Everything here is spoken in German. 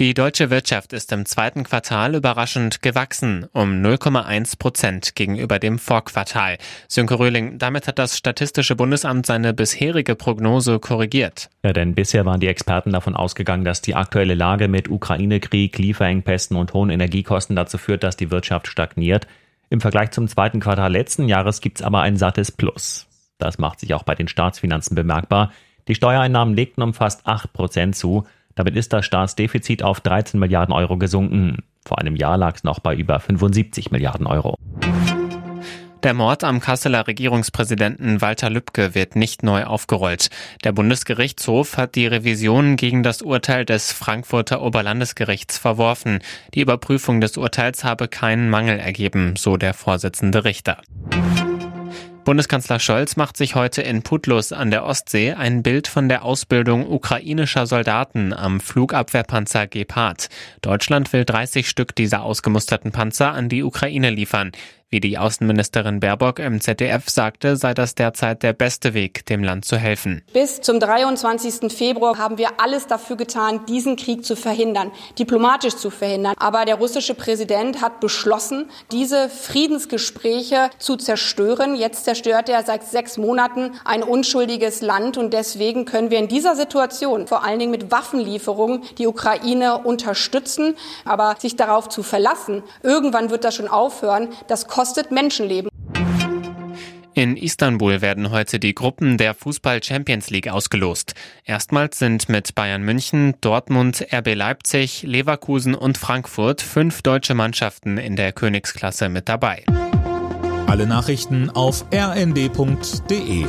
Die deutsche Wirtschaft ist im zweiten Quartal überraschend gewachsen, um 0,1 Prozent gegenüber dem Vorquartal. Sönke Röhling, damit hat das Statistische Bundesamt seine bisherige Prognose korrigiert. Ja, denn bisher waren die Experten davon ausgegangen, dass die aktuelle Lage mit Ukraine-Krieg, Lieferengpässen und hohen Energiekosten dazu führt, dass die Wirtschaft stagniert. Im Vergleich zum zweiten Quartal letzten Jahres gibt es aber ein sattes Plus. Das macht sich auch bei den Staatsfinanzen bemerkbar. Die Steuereinnahmen legten um fast 8 Prozent zu. Damit ist das Staatsdefizit auf 13 Milliarden Euro gesunken. Vor einem Jahr lag es noch bei über 75 Milliarden Euro. Der Mord am Kasseler Regierungspräsidenten Walter Lübcke wird nicht neu aufgerollt. Der Bundesgerichtshof hat die Revision gegen das Urteil des Frankfurter Oberlandesgerichts verworfen. Die Überprüfung des Urteils habe keinen Mangel ergeben, so der Vorsitzende Richter. Bundeskanzler Scholz macht sich heute in Putlus an der Ostsee ein Bild von der Ausbildung ukrainischer Soldaten am Flugabwehrpanzer Gepard. Deutschland will 30 Stück dieser ausgemusterten Panzer an die Ukraine liefern. Wie die Außenministerin Baerbock im ZDF sagte, sei das derzeit der beste Weg, dem Land zu helfen. Bis zum 23. Februar haben wir alles dafür getan, diesen Krieg zu verhindern, diplomatisch zu verhindern. Aber der russische Präsident hat beschlossen, diese Friedensgespräche zu zerstören. Jetzt zerstört er seit sechs Monaten ein unschuldiges Land und deswegen können wir in dieser Situation vor allen Dingen mit Waffenlieferungen die Ukraine unterstützen. Aber sich darauf zu verlassen, irgendwann wird das schon aufhören, das kostet Menschenleben. In Istanbul werden heute die Gruppen der Fußball Champions League ausgelost. Erstmals sind mit Bayern München, Dortmund, RB Leipzig, Leverkusen und Frankfurt fünf deutsche Mannschaften in der Königsklasse mit dabei. Alle Nachrichten auf rnd.de